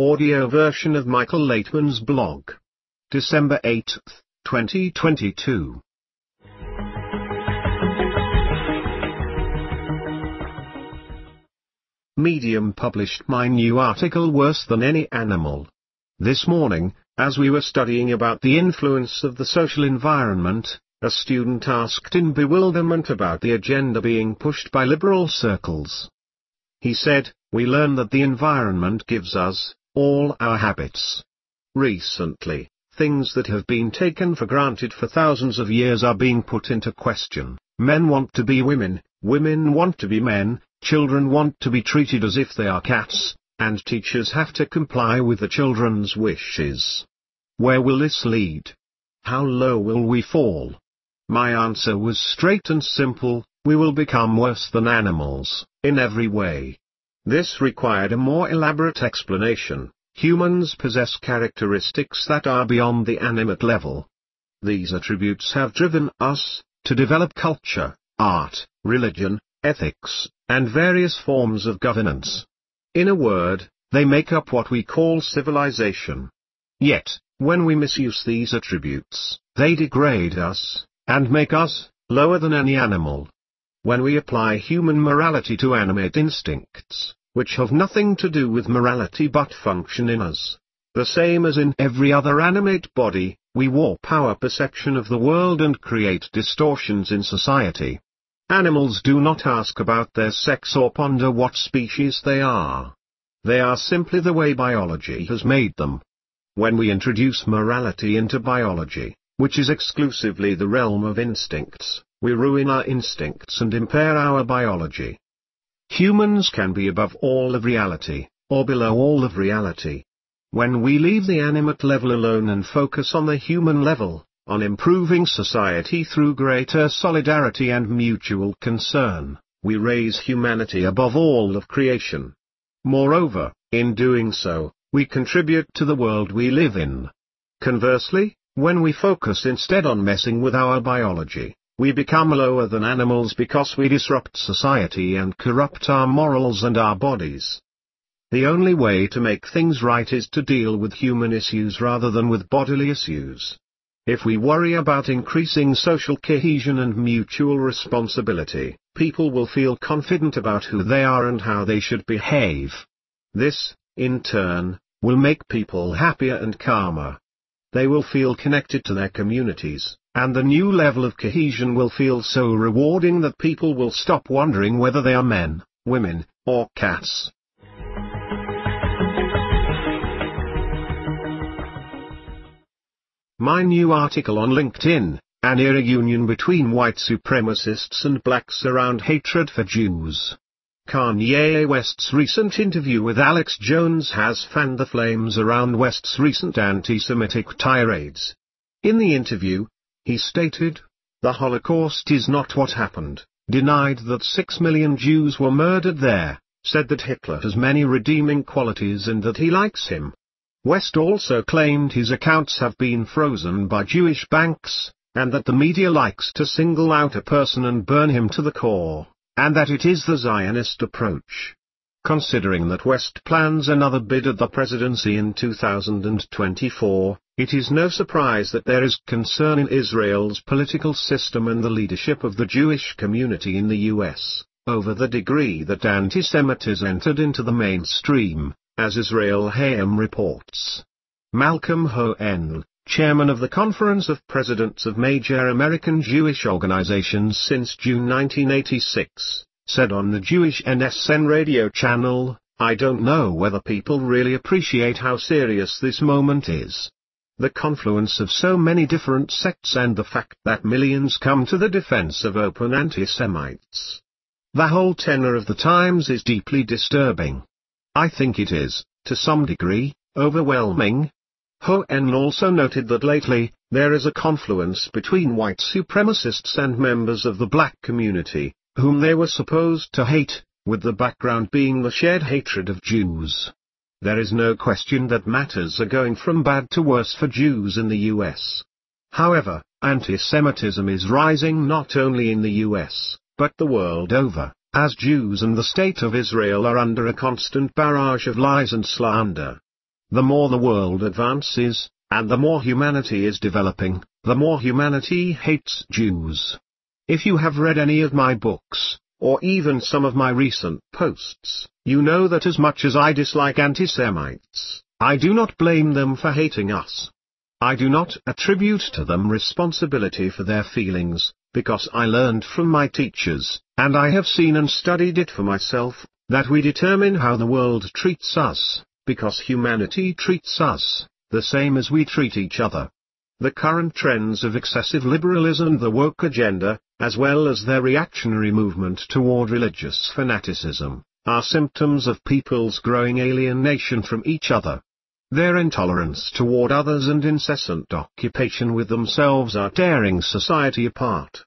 audio version of Michael Laitman's blog. December 8, 2022. Medium published my new article Worse Than Any Animal. This morning, as we were studying about the influence of the social environment, a student asked in bewilderment about the agenda being pushed by liberal circles. He said, we learn that the environment gives us, all our habits. Recently, things that have been taken for granted for thousands of years are being put into question. Men want to be women, women want to be men, children want to be treated as if they are cats, and teachers have to comply with the children's wishes. Where will this lead? How low will we fall? My answer was straight and simple, we will become worse than animals, in every way. This required a more elaborate explanation. Humans possess characteristics that are beyond the animate level. These attributes have driven us to develop culture, art, religion, ethics, and various forms of governance. In a word, they make up what we call civilization. Yet, when we misuse these attributes, they degrade us, and make us lower than any animal. When we apply human morality to animate instincts, which have nothing to do with morality but function in us, the same as in every other animate body, we warp our perception of the world and create distortions in society. Animals do not ask about their sex or ponder what species they are. They are simply the way biology has made them. When we introduce morality into biology, which is exclusively the realm of instincts, we ruin our instincts and impair our biology. Humans can be above all of reality, or below all of reality. When we leave the animate level alone and focus on the human level, on improving society through greater solidarity and mutual concern, we raise humanity above all of creation. Moreover, in doing so, we contribute to the world we live in. Conversely, when we focus instead on messing with our biology, we become lower than animals because we disrupt society and corrupt our morals and our bodies. The only way to make things right is to deal with human issues rather than with bodily issues. If we worry about increasing social cohesion and mutual responsibility, people will feel confident about who they are and how they should behave. This, in turn, will make people happier and calmer. They will feel connected to their communities, and the new level of cohesion will feel so rewarding that people will stop wondering whether they are men, women, or cats. My new article on LinkedIn, an era union between white supremacists and blacks around hatred for Jews. Kanye West's recent interview with Alex Jones has fanned the flames around West's recent anti-Semitic tirades. In the interview, he stated, The Holocaust is not what happened, denied that six million Jews were murdered there, said that Hitler has many redeeming qualities and that he likes him. West also claimed his accounts have been frozen by Jewish banks, and that the media likes to single out a person and burn him to the core and that it is the Zionist approach. Considering that West plans another bid at the presidency in 2024, it is no surprise that there is concern in Israel's political system and the leadership of the Jewish community in the U.S., over the degree that anti-Semitism entered into the mainstream, as Israel Hayom reports. Malcolm Hoenlein, chairman of the Conference of Presidents of Major American Jewish Organizations since June 1986, said on the Jewish NSN radio channel, I don't know whether people really appreciate how serious this moment is. The confluence of so many different sects and the fact that millions come to the defense of open anti-Semites. The whole tenor of the times is deeply disturbing. I think it is, to some degree, overwhelming, Hoenlein also noted that lately, there is a confluence between white supremacists and members of the black community, whom they were supposed to hate, with the background being the shared hatred of Jews. There is no question that matters are going from bad to worse for Jews in the US. However, anti-Semitism is rising not only in the US, but the world over, as Jews and the State of Israel are under a constant barrage of lies and slander. the more the world advances, and the more humanity is developing, the more humanity hates Jews. If you have read any of my books, or even some of my recent posts, you know that as much as I dislike anti-Semites, I do not blame them for hating us. I do not attribute to them responsibility for their feelings, because I learned from my teachers, and I have seen and studied it for myself, that we determine how the world treats us, because humanity treats us, the same as we treat each other. The current trends of excessive liberalism and the woke agenda, as well as their reactionary movement toward religious fanaticism, are symptoms of people's growing alienation from each other. Their intolerance toward others and incessant occupation with themselves are tearing society apart.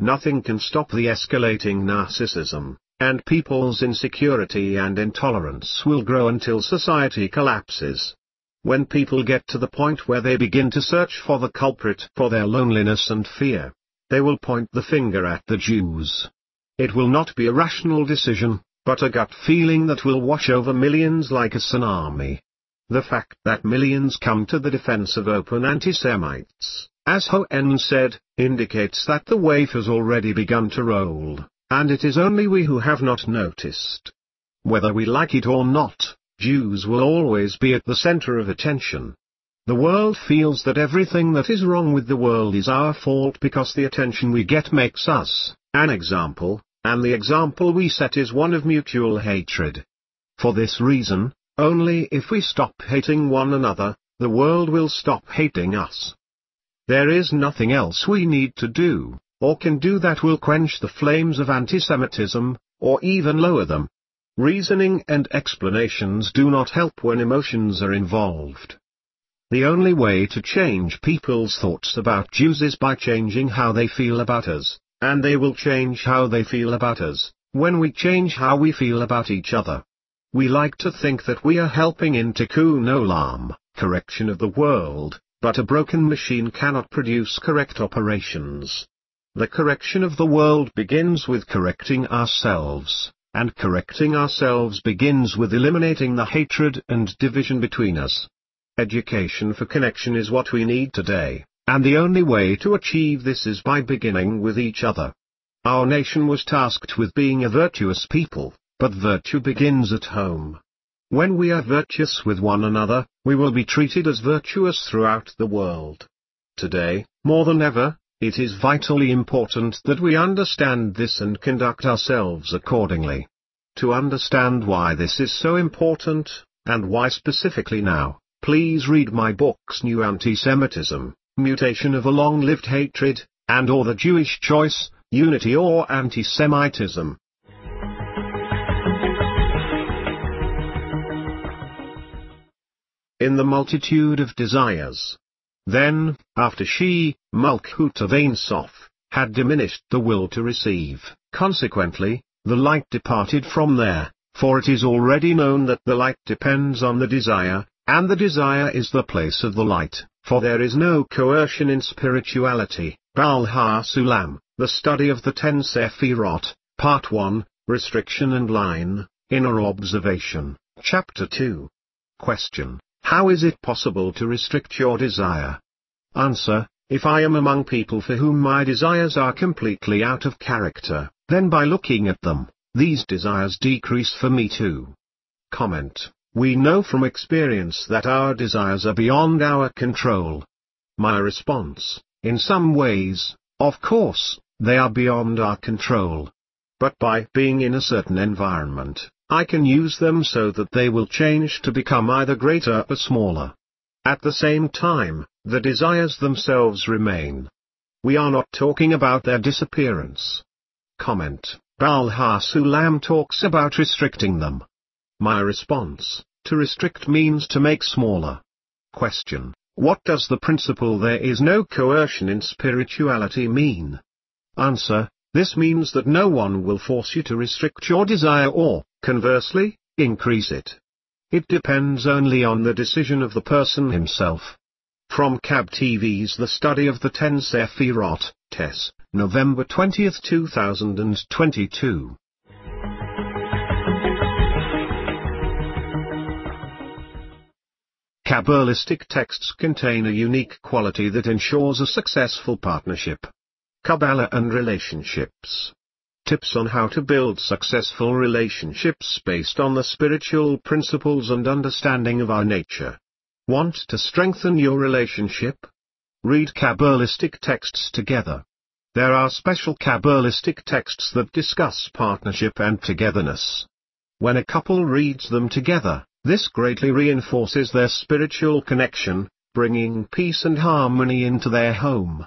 Nothing can stop the escalating narcissism, and people's insecurity and intolerance will grow until society collapses. When people get to the point where they begin to search for the culprit for their loneliness and fear, they will point the finger at the Jews. It will not be a rational decision, but a gut feeling that will wash over millions like a tsunami. The fact that millions come to the defense of open anti-Semites, as Hoenlein said, indicates that the wave has already begun to roll, and it is only we who have not noticed. Whether we like it or not, Jews will always be at the center of attention. The world feels that everything that is wrong with the world is our fault because the attention we get makes us an example, and the example we set is one of mutual hatred. For this reason, only if we stop hating one another, the world will stop hating us. There is nothing else we need to do, or can do that will quench the flames of antisemitism, or even lower them. Reasoning and explanations do not help when emotions are involved. The only way to change people's thoughts about Jews is by changing how they feel about us, and they will change how they feel about us, when we change how we feel about each other. We like to think that we are helping in tikkun olam, correction of the world, but a broken machine cannot produce correct operations. The correction of the world begins with correcting ourselves, and correcting ourselves begins with eliminating the hatred and division between us. Education for connection is what we need today, and the only way to achieve this is by beginning with each other. Our nation was tasked with being a virtuous people, but virtue begins at home. When we are virtuous with one another, we will be treated as virtuous throughout the world. Today, more than ever, it is vitally important that we understand this and conduct ourselves accordingly. To understand why this is so important, and why specifically now, please read my books New Anti-Semitism, Mutation of a Long-Lived Hatred, and or The Jewish Choice, Unity or Anti-Semitism. in the multitude of desires. Then, after she, Malchut of had diminished the will to receive, consequently, the light departed from there, for it is already known that the light depends on the desire, and the desire is the place of the light, for there is no coercion in spirituality. Baal HaSulam, the study of the ten Sephirot, Part 1, Restriction and Line, Inner Observation, Chapter 2. Question. How is it possible to restrict your desire? Answer, if I am among people for whom my desires are completely out of character, then by looking at them, these desires decrease for me too. Comment. We know from experience that our desires are beyond our control. My response, in some ways, of course, they are beyond our control. But by being in a certain environment, I can use them so that they will change to become either greater or smaller. At the same time, the desires themselves remain. We are not talking about their disappearance. Comment. Baal HaSulam talks about restricting them. My response, to restrict means to make smaller. Question. What does the principle there is no coercion in spirituality mean? Answer. This means that no one will force you to restrict your desire or, Conversely, increase it. It depends only on the decision of the person himself. From KAB TV's The Study of the Ten Sephirot, TES, November 20, 2022. Kabbalistic texts contain a unique quality that ensures a successful partnership. Kabbalah and relationships. Tips on how to build successful relationships based on the spiritual principles and understanding of our nature. Want to strengthen your relationship? Read Kabbalistic texts together. There are special Kabbalistic texts that discuss partnership and togetherness. When a couple reads them together, this greatly reinforces their spiritual connection, bringing peace and harmony into their home.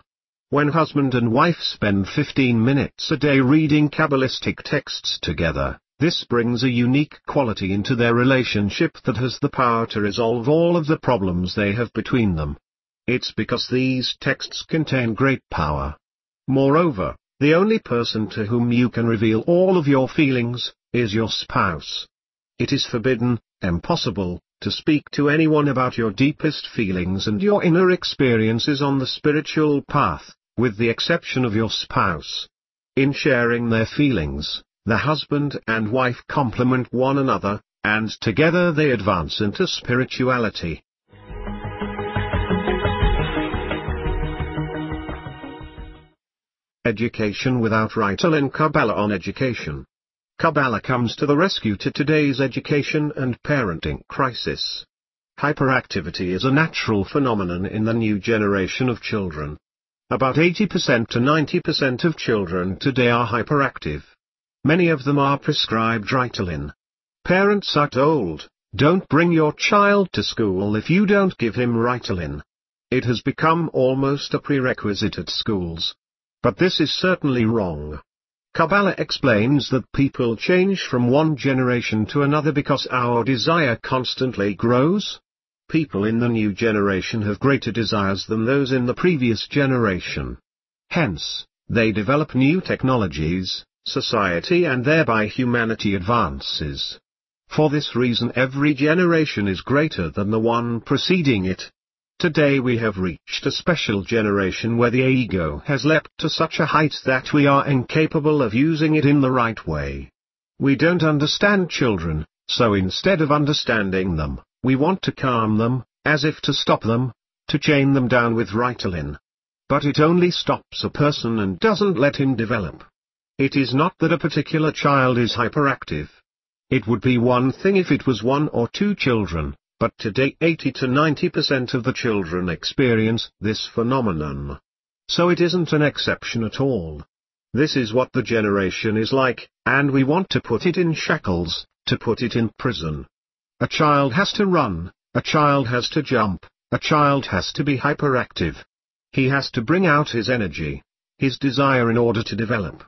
When husband and wife spend 15 minutes a day reading Kabbalistic texts together, this brings a unique quality into their relationship that has the power to resolve all of the problems they have between them. It's because these texts contain great power. Moreover, the only person to whom you can reveal all of your feelings, is your spouse. It is forbidden, impossible, to speak to anyone about your deepest feelings and your inner experiences on the spiritual path, with the exception of your spouse. In sharing their feelings, the husband and wife complement one another, and together they advance into spirituality. Education without Ritalin Kabbalah on Education Kabbalah comes to the rescue to today's education and parenting crisis. Hyperactivity is a natural phenomenon in the new generation of children. About 80% to 90% of children today are hyperactive. Many of them are prescribed Ritalin. Parents are told, don't bring your child to school if you don't give him Ritalin. It has become almost a prerequisite at schools. But this is certainly wrong. Kabbalah explains that people change from one generation to another because our desire constantly grows. People in the new generation have greater desires than those in the previous generation. Hence, they develop new technologies, society and thereby humanity advances. For this reason every generation is greater than the one preceding it. Today we have reached a special generation where the ego has leapt to such a height that we are incapable of using it in the right way. We don't understand children, so instead of understanding them, we want to calm them, as if to stop them, to chain them down with Ritalin. But it only stops a person and doesn't let him develop. It is not that a particular child is hyperactive. It would be one thing if it was one or two children, but today 80 to 90% of the children experience this phenomenon. So it isn't an exception at all. This is what the generation is like, and we want to put it in shackles, to put it in prison. A child has to run, a child has to jump, a child has to be hyperactive. He has to bring out his energy, his desire in order to develop.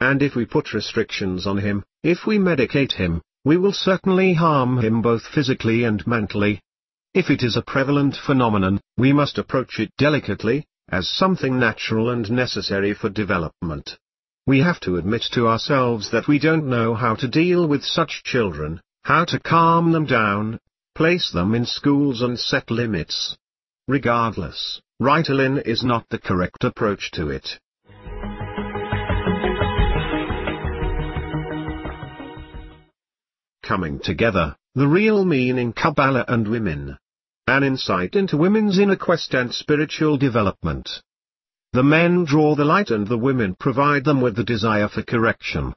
And if we put restrictions on him, if we medicate him, we will certainly harm him both physically and mentally. If it is a prevalent phenomenon, we must approach it delicately, as something natural and necessary for development. We have to admit to ourselves that we don't know how to deal with such children, how to calm them down, place them in schools and set limits. Regardless, Ritalin is not the correct approach to it. coming together, the real meaning Kabbalah and women. An insight into women's inner quest and spiritual development. The men draw the light and the women provide them with the desire for correction.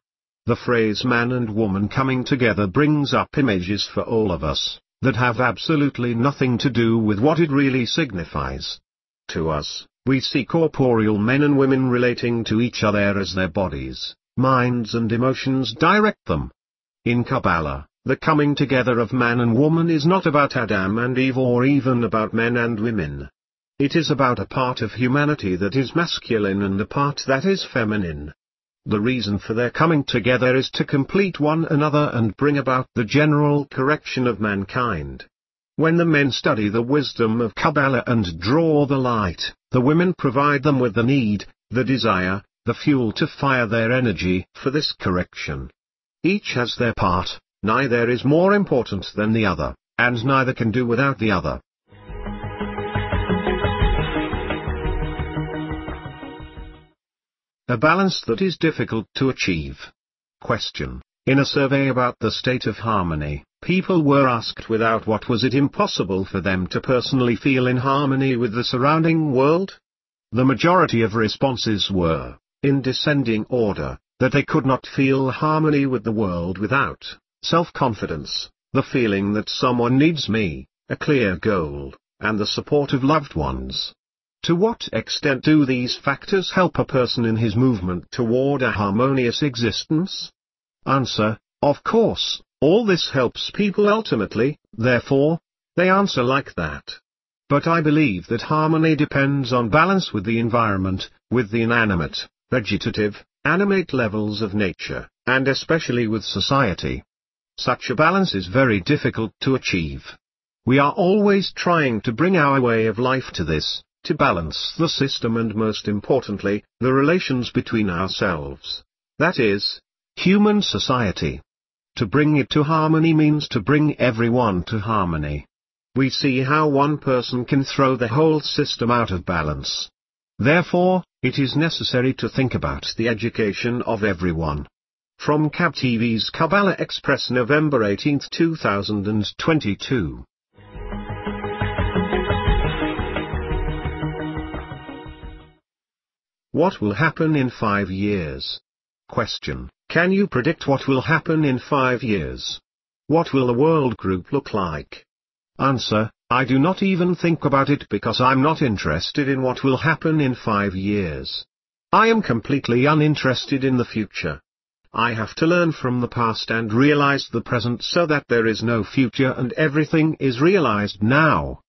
The phrase man and woman coming together brings up images for all of us, that have absolutely nothing to do with what it really signifies. To us, we see corporeal men and women relating to each other as their bodies, minds and emotions direct them. In Kabbalah, the coming together of man and woman is not about Adam and Eve or even about men and women. It is about a part of humanity that is masculine and a part that is feminine. The reason for their coming together is to complete one another and bring about the general correction of mankind. When the men study the wisdom of Kabbalah and draw the light, the women provide them with the need, the desire, the fuel to fire their energy for this correction. Each has their part, neither is more important than the other, and neither can do without the other. A balance that is difficult to achieve. Question. In a survey about the state of harmony, People were asked without what was it impossible for them to personally feel in harmony with the surrounding world? The majority of responses were, in descending order, that they could not feel harmony with the world without self-confidence, the feeling that someone needs me, a clear goal, and the support of loved ones. To what extent do these factors help a person in his movement toward a harmonious existence? Answer, of course, all this helps people ultimately, therefore, they answer like that. But I believe that harmony depends on balance with the environment, with the inanimate, vegetative, animate levels of nature, and especially with society. Such a balance is very difficult to achieve. We are always trying to bring our way of life to this, to balance the system and most importantly, the relations between ourselves. That is, human society. To bring it to harmony means to bring everyone to harmony. We see how one person can throw the whole system out of balance. Therefore, it is necessary to think about the education of everyone. From KAB TV's Kabbalah Express November 18, 2022. What will happen in five years? Question. Can you predict what will happen in five years? What will the world group look like? Answer, I do not even think about it because I'm not interested in what will happen in five years. I am completely uninterested in the future. I have to learn from the past and realize the present so that there is no future and everything is realized now.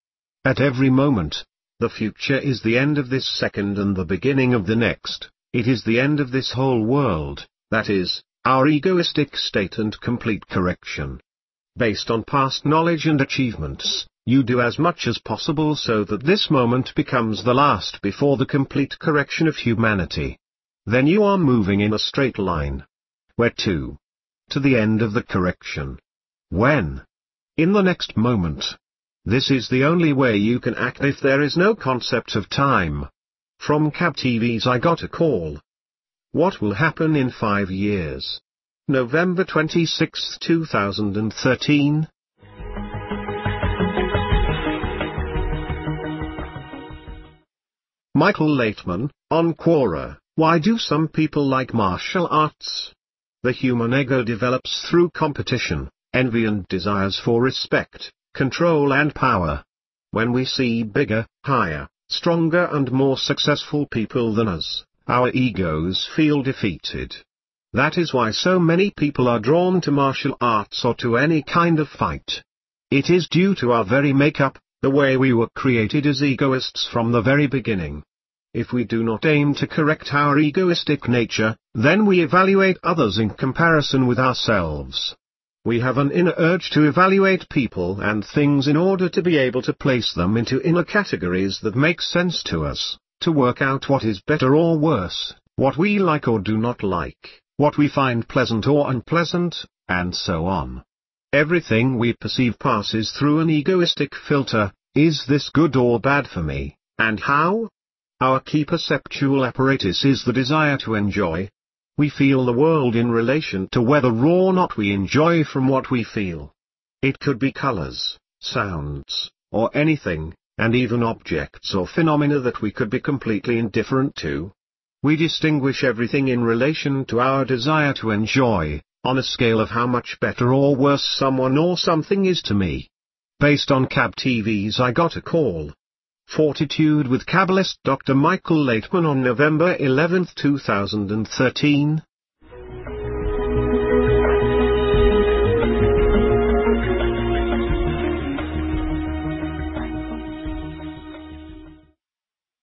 At every moment, the future is the end of this second and the beginning of the next, it is the end of this whole world, that is, our egoistic state and complete correction. Based on past knowledge and achievements, you do as much as possible so that this moment becomes the last before the complete correction of humanity. Then you are moving in a straight line. Where to? To the end of the correction. When? In the next moment. This is the only way you can act if there is no concept of time. From KAB TV's I got a call. What will happen in five years? November 26, 2013. Michael Laitman, on Quora, why do some people like martial arts? The human ego develops through competition, envy and desires for respect, control and power. When we see bigger, higher, stronger and more successful people than us, our egos feel defeated. That is why so many people are drawn to martial arts or to any kind of fight. It is due to our very makeup, the way we were created as egoists from the very beginning. If we do not aim to correct our egoistic nature, then we evaluate others in comparison with ourselves. We have an inner urge to evaluate people and things in order to be able to place them into inner categories that make sense to us to work out what is better or worse, what we like or do not like, what we find pleasant or unpleasant, and so on. Everything we perceive passes through an egoistic filter, is this good or bad for me, and how? Our key perceptual apparatus is the desire to enjoy. We feel the world in relation to whether or not we enjoy from what we feel. It could be colors, sounds, or anything, and even objects or phenomena that we could be completely indifferent to. We distinguish everything in relation to our desire to enjoy, on a scale of how much better or worse someone or something is to me. Based on KAB TV's I Got a Call. Fortitude with Kabbalist Dr. Michael Laitman on November 11, 2013.